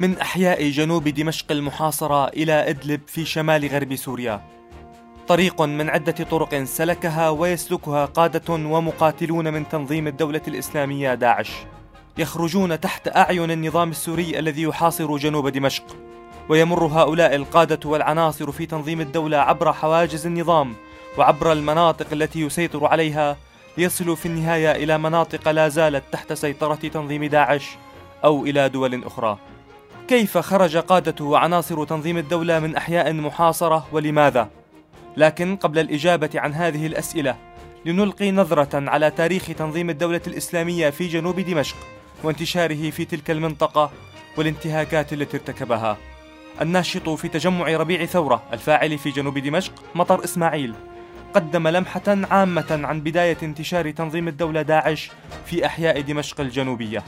من أحياء جنوب دمشق المحاصرة إلى إدلب في شمال غرب سوريا. طريق من عدة طرق سلكها ويسلكها قادة ومقاتلون من تنظيم الدولة الإسلامية داعش. يخرجون تحت أعين النظام السوري الذي يحاصر جنوب دمشق. ويمر هؤلاء القادة والعناصر في تنظيم الدولة عبر حواجز النظام. وعبر المناطق التي يسيطر عليها ليصلوا في النهاية إلى مناطق لا زالت تحت سيطرة تنظيم داعش أو إلى دول أخرى كيف خرج قادة وعناصر تنظيم الدولة من أحياء محاصرة ولماذا؟ لكن قبل الإجابة عن هذه الأسئلة لنلقي نظرة على تاريخ تنظيم الدولة الإسلامية في جنوب دمشق وانتشاره في تلك المنطقة والانتهاكات التي ارتكبها. الناشط في تجمع ربيع ثورة الفاعل في جنوب دمشق مطر إسماعيل قدم لمحة عامة عن بداية انتشار تنظيم الدولة داعش في أحياء دمشق الجنوبية.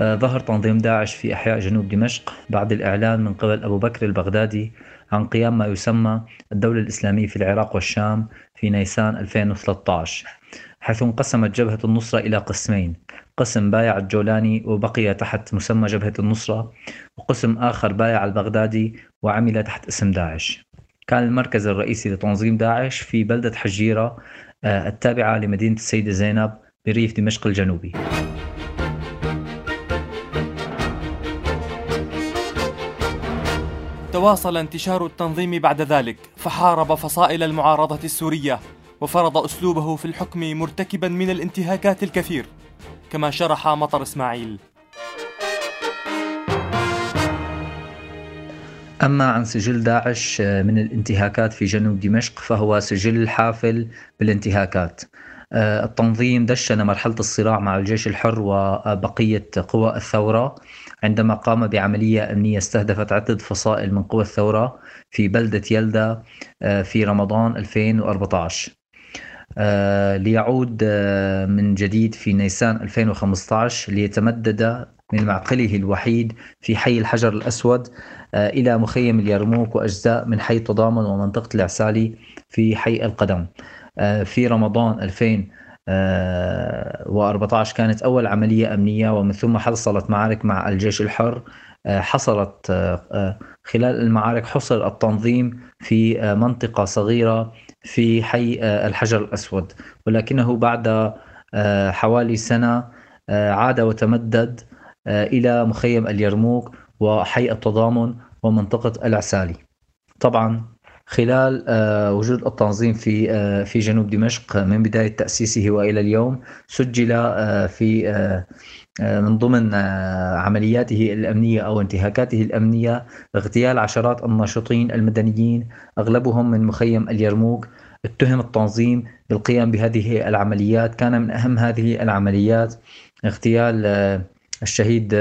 آه، ظهر تنظيم داعش في أحياء جنوب دمشق بعد الإعلان من قبل أبو بكر البغدادي عن قيام ما يسمى الدولة الإسلامية في العراق والشام في نيسان 2013 حيث انقسمت جبهة النصرة إلى قسمين قسم بايع الجولاني وبقي تحت مسمى جبهة النصرة وقسم آخر بايع البغدادي وعمل تحت اسم داعش. كان المركز الرئيسي لتنظيم داعش في بلدة حجيرة آه، التابعة لمدينة السيدة زينب بريف دمشق الجنوبي. تواصل انتشار التنظيم بعد ذلك فحارب فصائل المعارضة السورية. وفرض أسلوبه في الحكم مرتكبا من الانتهاكات الكثير كما شرح مطر إسماعيل. أما عن سجل داعش من الانتهاكات في جنوب دمشق فهو سجل حافل بالانتهاكات. التنظيم دشن مرحلة الصراع مع الجيش الحر وبقية قوى الثورة. عندما قام بعملية أمنية استهدفت عدة فصائل من قوى الثورة في بلدة يلدا آه، في رمضان 2014 آه، ليعود آه، من جديد في نيسان 2015 ليتمدد من معقله الوحيد في حي الحجر الأسود إلى مخيم اليرموك وأجزاء من حي تضامن ومنطقة العسالي في حي القدم. في رمضان 2000 و14 كانت أول عملية أمنية ومن ثم حصلت معارك مع الجيش الحر. آه، حصلت آه، آه، خلال المعارك حصل التنظيم في منطقة صغيرة في حي الحجر الأسود. ولكنه بعد حوالي سنة عاد وتمدد إلى مخيم اليرموك وحي التضامن ومنطقة العسالي. طبعا خلال آه، وجود التنظيم في آه، في جنوب دمشق من بداية تأسيسه وإلى اليوم سجل آه، في من ضمن عملياته الأمنية أو انتهاكاته الأمنية اغتيال عشرات الناشطين المدنيين أغلبهم من مخيم اليرموك. اتهم التنظيم بالقيام بهذه العمليات. كان من أهم هذه العمليات اغتيال الشهيد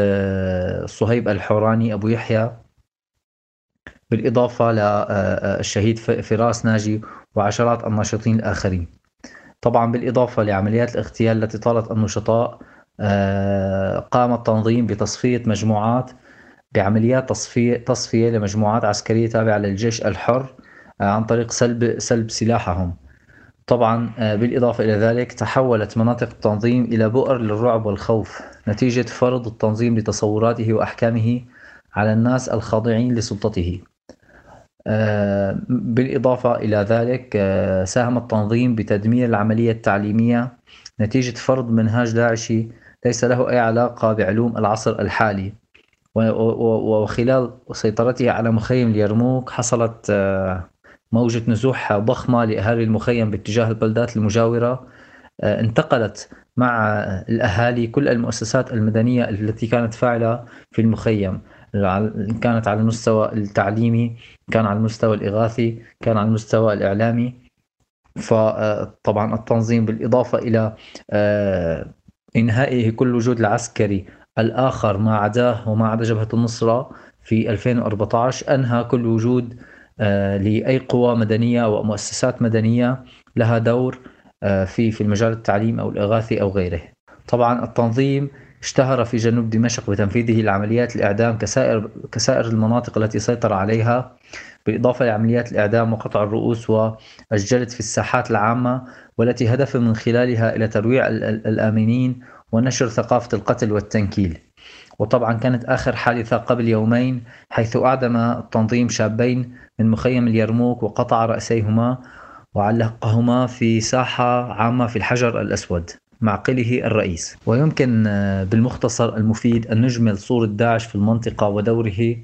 صهيب الحوراني أبو يحيى بالإضافة للشهيد فراس ناجي وعشرات الناشطين الآخرين. طبعا بالإضافة لعمليات الاغتيال التي طالت النشطاء آه، قام التنظيم بتصفية مجموعات بعمليات تصفية تصفية لمجموعات عسكرية تابعة للجيش الحر آه، عن طريق سلب سلب سلاحهم. طبعا آه، بالإضافة إلى ذلك تحولت مناطق التنظيم إلى بؤر للرعب والخوف نتيجة فرض التنظيم لتصوراته وأحكامه على الناس الخاضعين لسلطته. آه، بالإضافة إلى ذلك آه، ساهم التنظيم بتدمير العملية التعليمية نتيجة فرض منهاج داعشي ليس له أي علاقة بعلوم العصر الحالي. وخلال سيطرته على مخيم اليرموك حصلت آه، موجة نزوح ضخمة لأهالي المخيم باتجاه البلدات المجاورة. انتقلت مع الأهالي كل المؤسسات المدنية التي كانت فاعلة في المخيم. كانت على المستوى التعليمي كان على المستوى الإغاثي كان على المستوى الإعلامي. فطبعا التنظيم بالإضافة إلى آه، إنهائه كل وجود العسكري الآخر ما عداه وما عدا جبهة النصرة في 2014 أنهى كل وجود آه، لأي قوى مدنية أو مؤسسات مدنية لها دور آه، في في المجال التعليم أو الإغاثي أو غيره. طبعا التنظيم اشتهر في جنوب دمشق بتنفيذه لعمليات الإعدام كسائر, كسائر المناطق التي سيطر عليها بالإضافة لعمليات الإعدام وقطع الرؤوس والجلد في الساحات العامة والتي هدف من خلالها إلى ترويع الآمنين ونشر ثقافة القتل والتنكيل. وطبعا كانت آخر حادثة قبل يومين حيث أعدم التنظيم شابين من مخيم اليرموك وقطع رأسيهما وعلقهما في ساحة عامة في الحجر الأسود معقله الرئيس. ويمكن آه، بالمختصر المفيد أن نجمل صورة داعش في المنطقة ودوره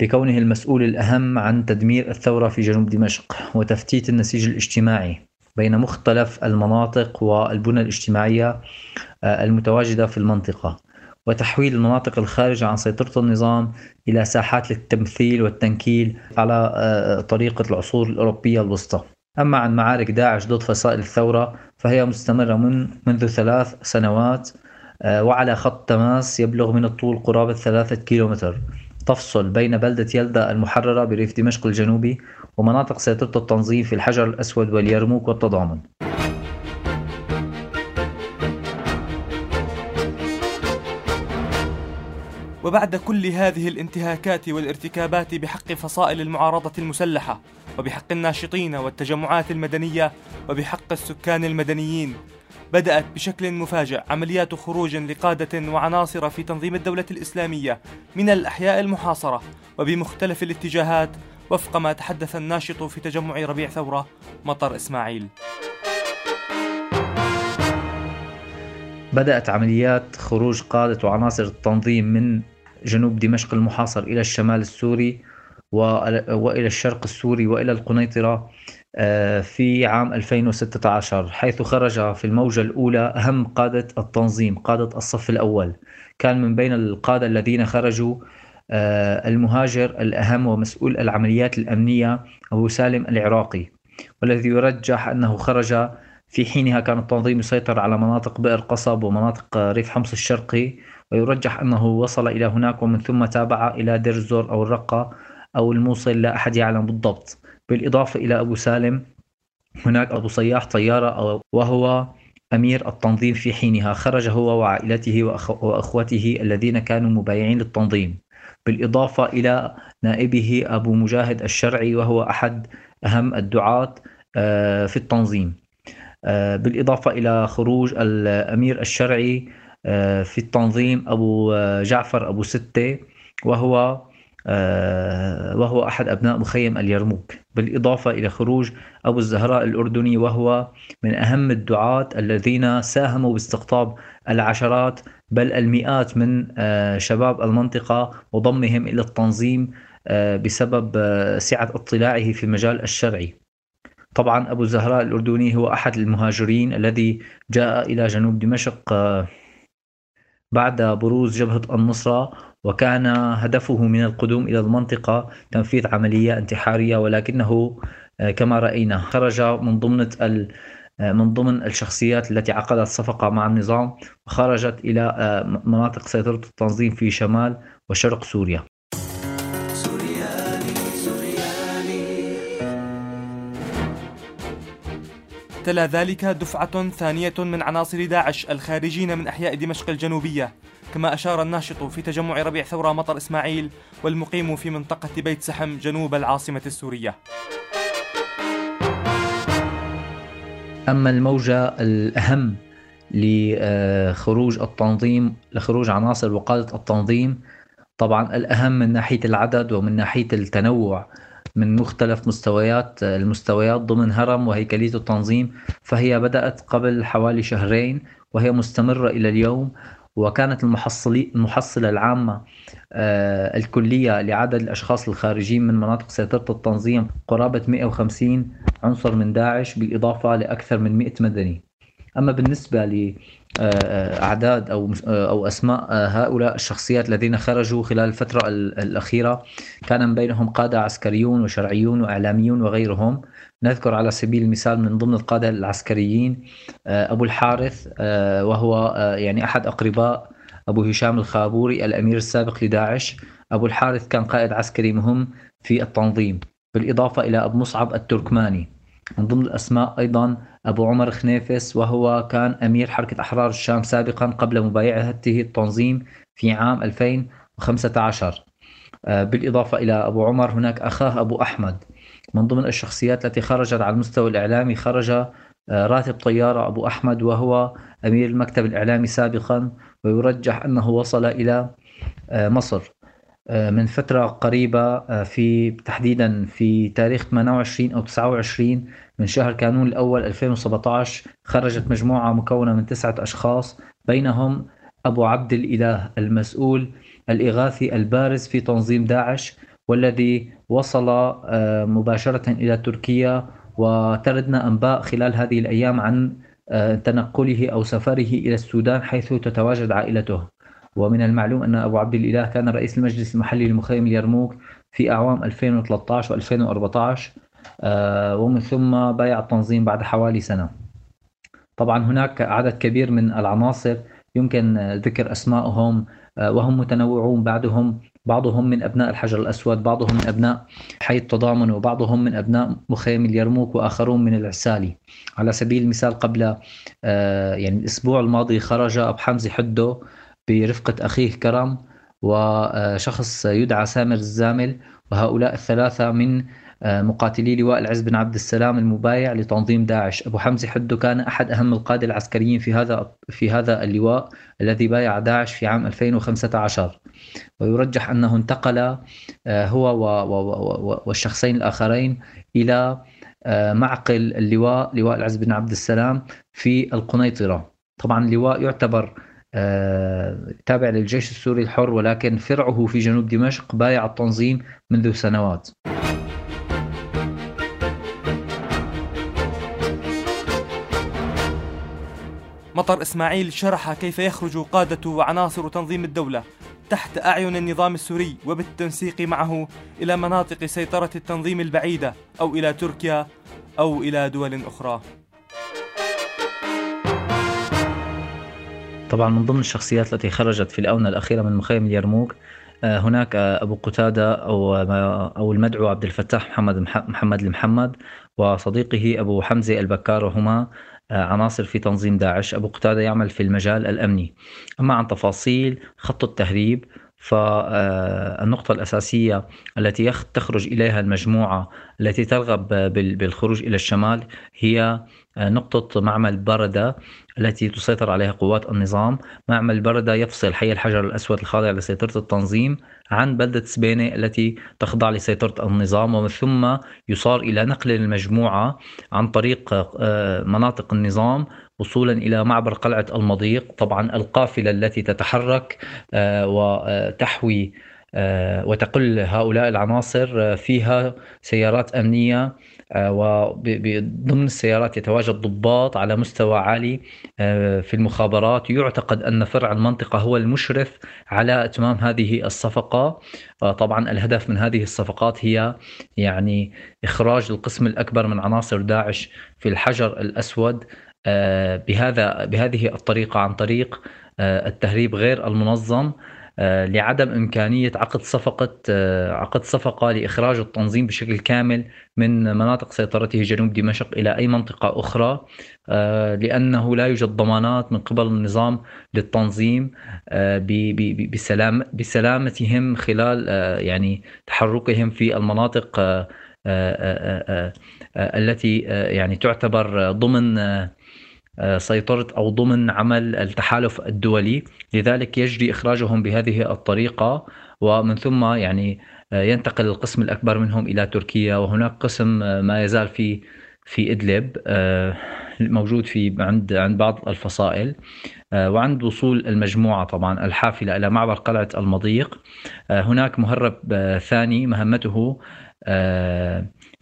بكونه المسؤول الأهم عن تدمير الثورة في جنوب دمشق وتفتيت النسيج الاجتماعي. بين مختلف المناطق والبنى الاجتماعية آه، المتواجدة في المنطقة وتحويل المناطق الخارجة عن سيطرة النظام إلى ساحات للتمثيل والتنكيل على آه، طريقة العصور الأوروبية الوسطى. أما عن معارك داعش ضد فصائل الثورة فهي مستمرة من منذ ثلاث سنوات آه، وعلى خط تماس يبلغ من الطول قرابة ثلاثة كيلومتر. تفصل بين بلدة يلدا المحررة بريف دمشق الجنوبي ومناطق سيطرة التنظيم في الحجر الأسود واليرموك والتضامن. وبعد كل هذه الانتهاكات والارتكابات بحق فصائل المعارضة المسلحة وبحق الناشطين والتجمعات المدنية وبحق السكان المدنيين بدأت بشكل مفاجئ عمليات خروج لقادة وعناصر في تنظيم الدولة الإسلامية من الأحياء المحاصرة وبمختلف الاتجاهات وفق ما تحدث الناشط في تجمع ربيع ثورة مطر إسماعيل. بدأت عمليات خروج قادة وعناصر التنظيم من جنوب دمشق المحاصر إلى الشمال السوري وإلى الشرق السوري وإلى القنيطرة آه، في عام 2016 حيث خرج في الموجة الأولى أهم قادة التنظيم قادة الصف الأول. كان من بين القادة الذين خرجوا آه، المهاجر الأهم ومسؤول العمليات الأمنية أبو سالم العراقي. والذي يرجح أنه خرج في حينها كان التنظيم يسيطر على مناطق بئر قصب ومناطق ريف حمص الشرقي ويرجح أنه وصل إلى هناك ومن ثم تابع إلى دير الزور أو الرقة أو الموصل لا أحد يعلم بالضبط. بالإضافة إلى أبو سالم هناك أبو صياح طيارة وهو أمير التنظيم في حينها. خرج هو وعائلته وأخوته الذين كانوا مبايعين للتنظيم. بالإضافة إلى نائبه أبو مجاهد الشرعي وهو أحد أهم الدعاة آه، في التنظيم. آه، بالإضافة إلى خروج الأمير الشرعي آه، في التنظيم أبو جعفر أبو ستة وهو وهو أحد أبناء مخيم اليرموك بالإضافة إلى خروج أبو الزهراء الأردني وهو من أهم الدعاة الذين ساهموا باستقطاب العشرات بل المئات من آه، شباب المنطقة وضمهم إلى التنظيم آه، بسبب سعة اطلاعه في المجال الشرعي. طبعا أبو الزهراء الأردني هو أحد المهاجرين الذي جاء إلى جنوب دمشق بعد بروز جبهة النصرة وكان هدفه من القدوم إلى المنطقة تنفيذ عملية انتحارية ولكنه آه، كما رأينا خرج من ضمن آه، من ضمن الشخصيات التي عقدت صفقة مع النظام وخرجت إلى آه، مناطق سيطرة التنظيم في شمال وشرق سوريا. تلا ذلك دفعة ثانية من عناصر داعش الخارجين من أحياء دمشق الجنوبية. كما أشار الناشط في تجمع ربيع ثورة مطر إسماعيل والمقيم في منطقة بيت سحم جنوب العاصمة السورية. أما الموجة الأهم لخروج التنظيم لخروج عناصر وقادة التنظيم طبعا الأهم من ناحية العدد ومن ناحية التنوع. من مختلف مستويات المستويات ضمن هرم وهيكلية التنظيم فهي بدأت قبل حوالي شهرين وهي مستمرة إلى اليوم وكانت المحصلة العامة آه، الكلية لعدد الأشخاص الخارجين من مناطق سيطرة التنظيم قرابة 150 عنصر من داعش بالإضافة لأكثر من 100 مدني. أما بالنسبة لأعداد أو أو أسماء هؤلاء الشخصيات الذين خرجوا خلال الفترة الأخيرة. كان من بينهم قادة عسكريون وشرعيون وإعلاميون وغيرهم. نذكر على سبيل المثال من ضمن القادة العسكريين أبو الحارث وهو يعني أحد أقرباء أبو هشام الخابوري الأمير السابق لداعش. أبو الحارث كان قائد عسكري مهم في التنظيم بالإضافة إلى أبو مصعب التركماني. من ضمن الأسماء أيضا أبو عمر خنيفس وهو كان أمير حركة أحرار الشام سابقا قبل مبايعته التنظيم في عام 2015 آه، بالإضافة إلى أبو عمر هناك أخاه أبو أحمد. من ضمن الشخصيات التي خرجت على المستوى الإعلامي خرج آه، راتب طيارة أبو أحمد وهو أمير المكتب الإعلامي سابقا ويرجح أنه وصل إلى آه، مصر. من فترة قريبة في تحديدا في تاريخ 28 أو 29 من شهر كانون الأول 2017 خرجت مجموعة مكونة من تسعة أشخاص بينهم أبو عبد الإله المسؤول الإغاثي البارز في تنظيم داعش والذي وصل آه، مباشرة إلى تركيا وتردنا أنباء خلال هذه الأيام عن آه، تنقله أو سفره إلى السودان حيث تتواجد عائلته. ومن المعلوم أن أبو عبد الإله كان رئيس المجلس المحلي لمخيم اليرموك في أعوام 2013 و2014 آه، ومن ثم بايع التنظيم بعد حوالي سنة. طبعا هناك عدد كبير من العناصر يمكن ذكر أسمائهم آه، وهم متنوعون. بعضهم بعضهم من أبناء الحجر الأسود بعضهم من أبناء حي التضامن وبعضهم من أبناء مخيم اليرموك وآخرون من العسالي على سبيل المثال قبل آه، يعني الأسبوع الماضي خرج أبو حمزة حدو برفقة أخيه كرم وشخص يدعى سامر الزامل وهؤلاء الثلاثة من آه، مقاتلي لواء العز بن عبد السلام المبايع لتنظيم داعش. أبو حمزة حدو كان أحد أهم القادة العسكريين في هذا في هذا اللواء الذي بايع داعش في عام 2015 ويرجح أنه انتقل آه، هو والشخصين الآخرين إلى آه، معقل اللواء لواء العز بن عبد السلام في القنيطرة. طبعا اللواء يعتبر تابع للجيش السوري الحر ولكن فرعه في جنوب دمشق بايع التنظيم منذ سنوات. مطر إسماعيل شرح كيف يخرج قادة وعناصر تنظيم الدولة تحت أعين النظام السوري وبالتنسيق معه إلى مناطق سيطرة التنظيم البعيدة أو إلى تركيا أو إلى دول أخرى. طبعا من ضمن الشخصيات التي خرجت في الآونة الأخيرة من مخيم اليرموك آه، هناك أبو قتادة أو أو المدعو عبد الفتاح محمد محمد المحمد وصديقه أبو حمزة البكار وهما آه، عناصر في تنظيم داعش. أبو قتادة يعمل في المجال الأمني. أما عن تفاصيل خط التهريب فالنقطة الأساسية التي تخرج إليها المجموعة التي ترغب بالخروج إلى الشمال هي نقطة معمل بردة. التي تسيطر عليها قوات النظام. معمل بردة يفصل حي الحجر الأسود الخاضع لسيطرة التنظيم عن بلدة سبينة التي تخضع لسيطرة النظام ومن ثم يصار إلى نقل المجموعة عن طريق آه، مناطق النظام وصولا إلى معبر قلعة المضيق. طبعا القافلة التي تتحرك آه، وتحوي آه، وتقل هؤلاء العناصر فيها سيارات أمنية آه، وضمن السيارات يتواجد ضباط على مستوى عالي آه، في المخابرات. يعتقد أن فرع المنطقة هو المشرف على إتمام هذه الصفقة. آه، طبعا الهدف من هذه الصفقات هي يعني إخراج القسم الأكبر من عناصر داعش في الحجر الأسود. بهذا بهذه الطريقة عن طريق التهريب غير المنظم. آه، لعدم إمكانية عقد صفقة آه، عقد صفقة لإخراج التنظيم بشكل كامل من مناطق سيطرته جنوب دمشق إلى أي منطقة أخرى آه، لأنه لا يوجد ضمانات من قبل النظام للتنظيم بسلام بسلامتهم خلال يعني تحركهم في المناطق التي يعني تعتبر ضمن آه، سيطرة أو ضمن عمل التحالف الدولي. لذلك يجري إخراجهم بهذه الطريقة. ومن ثم يعني آه، ينتقل القسم الأكبر منهم إلى تركيا. وهناك قسم آه، ما يزال في في إدلب موجود في عند عند بعض الفصائل وعند وصول المجموعة طبعا الحافلة إلى معبر قلعة المضيق. هناك مهرب ثاني مهمته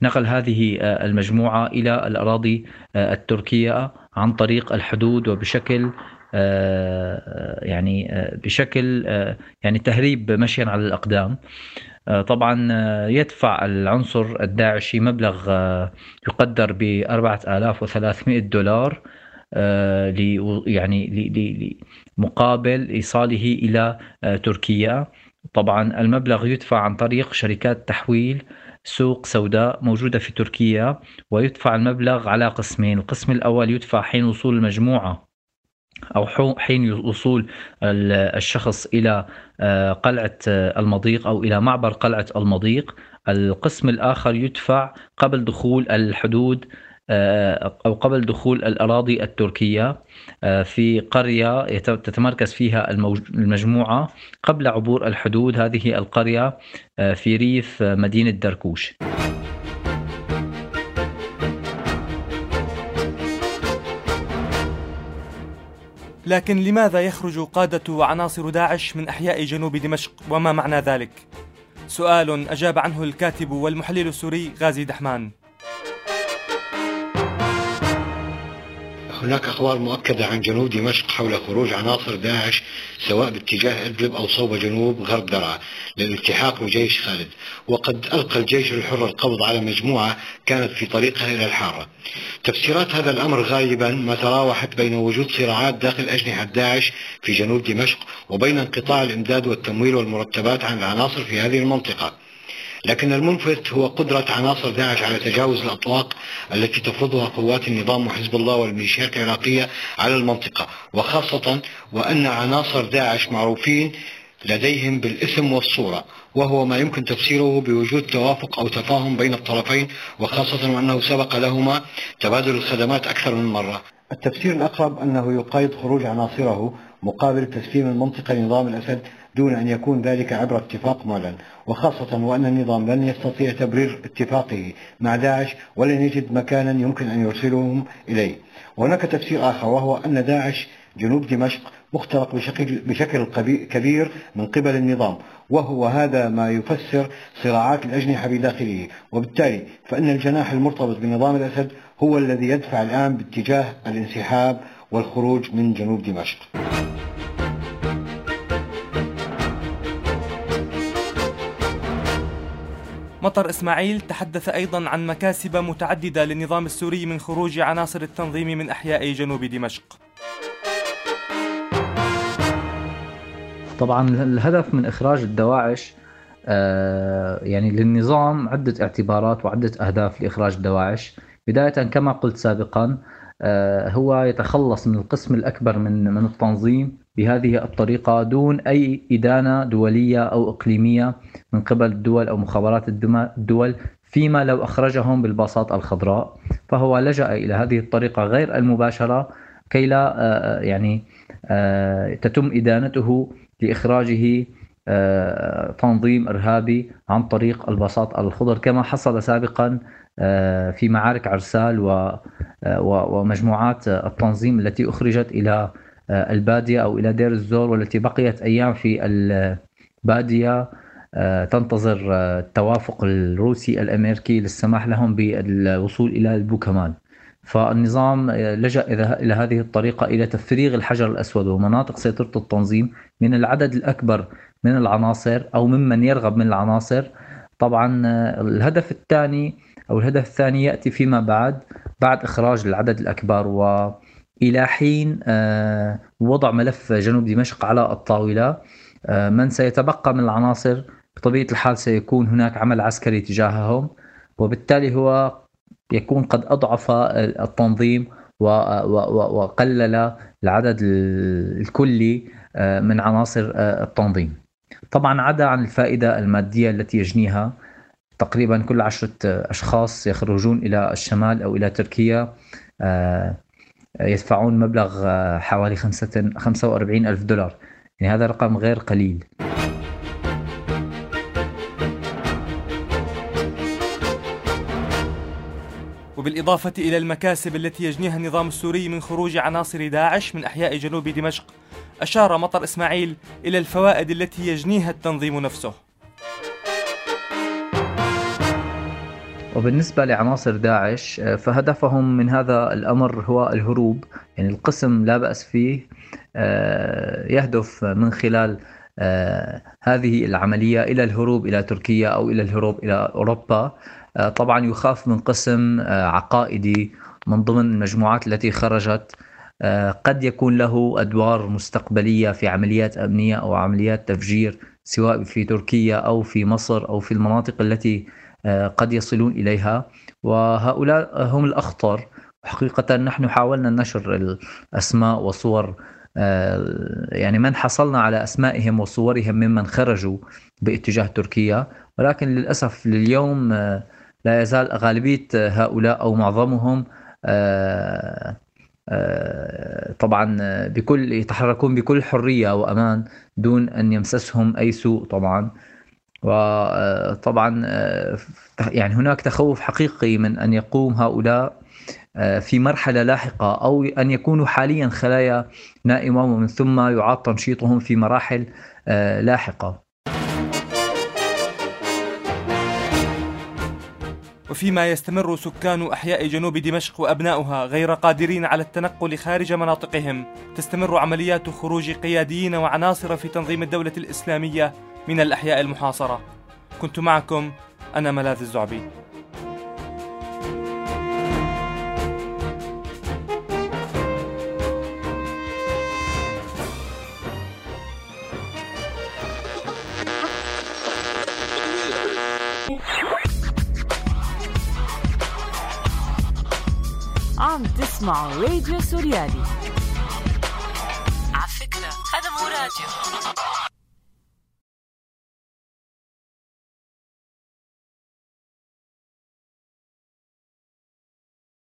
نقل هذه المجموعة إلى الأراضي التركية. عن طريق الحدود وبشكل آه، يعني آه، بشكل آه، يعني تهريب مشيا على الأقدام. طبعا يدفع العنصر الداعشي مبلغ يقدر ب 4300 دولار يعني مقابل إيصاله إلى تركيا. طبعا المبلغ يدفع عن طريق شركات تحويل سوق سوداء موجودة في تركيا ويدفع المبلغ على قسمين. القسم الأول يدفع حين وصول المجموعة أو حين وصول الشخص إلى آه، قلعة المضيق أو إلى معبر قلعة المضيق. القسم الآخر يدفع قبل دخول الحدود آه، أو قبل دخول الأراضي التركية آه، في قرية تتمركز فيها المجموعة قبل عبور الحدود. هذه القرية آه، في ريف مدينة دركوش. لكن لماذا يخرج قادة وعناصر داعش من أحياء جنوب دمشق؟ وما معنى ذلك؟ سؤال أجاب عنه الكاتب والمحلل السوري غازي دحمان. هناك أخبار مؤكدة عن جنوب دمشق حول خروج عناصر داعش سواء باتجاه إدلب أو صوب جنوب غرب درعا للالتحاق بجيش خالد. وقد ألقى الجيش الحر القبض على مجموعة كانت في طريقها إلى الحارة. تفسيرات هذا الأمر غالبا ما تراوحت بين وجود صراعات داخل أجنحة داعش في جنوب دمشق وبين انقطاع الإمداد والتمويل والمرتبات عن العناصر في هذه المنطقة. لكن المنفذ هو قدرة عناصر داعش على تجاوز الأطواق التي تفرضها قوات النظام وحزب الله والميليشيات العراقية على المنطقة وخاصة وأن عناصر داعش معروفين لديهم بالاسم والصورة وهو ما يمكن تفسيره بوجود توافق أو تفاهم بين الطرفين وخاصة وأنه سبق لهما تبادل الخدمات أكثر من مرة. التفسير الأقرب أنه يقايد خروج عناصره مقابل تسليم المنطقة لنظام الأسد دون أن يكون ذلك عبر اتفاق معلن وخاصة وأن النظام لن يستطيع تبرير اتفاقه. مع داعش ولن يجد مكانا يمكن أن يرسلهم إليه. وهناك تفسير آخر وهو أن داعش جنوب دمشق مخترق بشكل, بشكل كبير من قبل النظام وهو هذا ما يفسر صراعات الأجنحة بداخله. وبالتالي فإن الجناح المرتبط بنظام الأسد هو الذي يدفع الآن باتجاه الانسحاب والخروج من جنوب دمشق. مطر إسماعيل تحدث أيضا عن مكاسب متعددة للنظام السوري من خروج عناصر التنظيم من أحياء جنوب دمشق. طبعا الهدف من إخراج الدواعش آه، يعني للنظام عدة اعتبارات وعدة أهداف لإخراج الدواعش. بداية كما قلت سابقا آه، هو يتخلص من القسم الأكبر من من التنظيم بهذه الطريقة دون أي إدانة دولية أو إقليمية من قبل الدول أو مخابرات الدول فيما لو أخرجهم بالباصات الخضراء. فهو لجأ إلى هذه الطريقة غير المباشرة كي لا آه، يعني آه، تتم إدانته لإخراجه تنظيم إرهابي عن طريق الباصات الخضر كما حصل سابقا في معارك عرسال ومجموعات التنظيم التي أخرجت إلى آه، البادية أو إلى دير الزور والتي بقيت أيام في البادية آه، تنتظر آه، التوافق الروسي الأمريكي للسماح لهم بالوصول إلى البوكمان. فالنظام لجأ إلى هذه الطريقة إلى تفريغ الحجر الأسود ومناطق سيطرة التنظيم من العدد الأكبر من العناصر أو ممن يرغب من العناصر. طبعا الهدف الثاني أو الهدف الثاني يأتي فيما بعد بعد إخراج العدد الأكبر و إلى حين آه، وضع ملف جنوب دمشق على الطاولة. آه، من سيتبقى من العناصر؟ بطبيعة الحال سيكون هناك عمل عسكري تجاههم وبالتالي هو يكون قد أضعف التنظيم وقلل العدد الكلي آه، من عناصر التنظيم. طبعا عدا عن الفائدة المادية التي يجنيها تقريبا كل عشرة أشخاص يخرجون إلى الشمال أو إلى تركيا يدفعون مبلغ آه، حوالي 45 ألف دولار. يعني هذا رقم غير قليل. وبالإضافة إلى المكاسب التي يجنيها النظام السوري من خروج عناصر داعش من أحياء جنوب دمشق أشار مطر إسماعيل إلى الفوائد التي يجنيها التنظيم نفسه. وبالنسبة لعناصر داعش آه، فهدفهم من هذا الأمر هو الهروب. يعني القسم لا بأس فيه آه، يهدف من خلال آه، هذه العملية إلى الهروب إلى تركيا أو إلى الهروب إلى أوروبا. طبعا يخاف من قسم عقائدي من ضمن المجموعات التي خرجت. قد يكون له أدوار مستقبلية في عمليات أمنية أو عمليات تفجير سواء في تركيا أو في مصر أو في المناطق التي قد يصلون إليها. وهؤلاء هم الأخطر. حقيقة نحن حاولنا نشر الأسماء وصور يعني من حصلنا على أسمائهم وصورهم ممن خرجوا باتجاه تركيا. ولكن للأسف لليوم لا يزال غالبية هؤلاء أو معظمهم طبعا بكل يتحركون بكل حرية وأمان دون أن يمسسهم أي سوء طبعا. وطبعا يعني هناك تخوف حقيقي من أن يقوم هؤلاء في مرحلة لاحقة أو أن يكونوا حاليا خلايا نائمة ومن ثم يعاد تنشيطهم في مراحل لاحقة. وفيما يستمر سكان أحياء جنوب دمشق وأبناؤها غير قادرين على التنقل خارج مناطقهم تستمر عمليات خروج قياديين وعناصر في تنظيم الدولة الإسلامية من الأحياء المحاصرة. كنت معكم أنا ملاذ الزعبي. عم تسمعوا راديو سوريالي. على فكرة هذا مو راديو.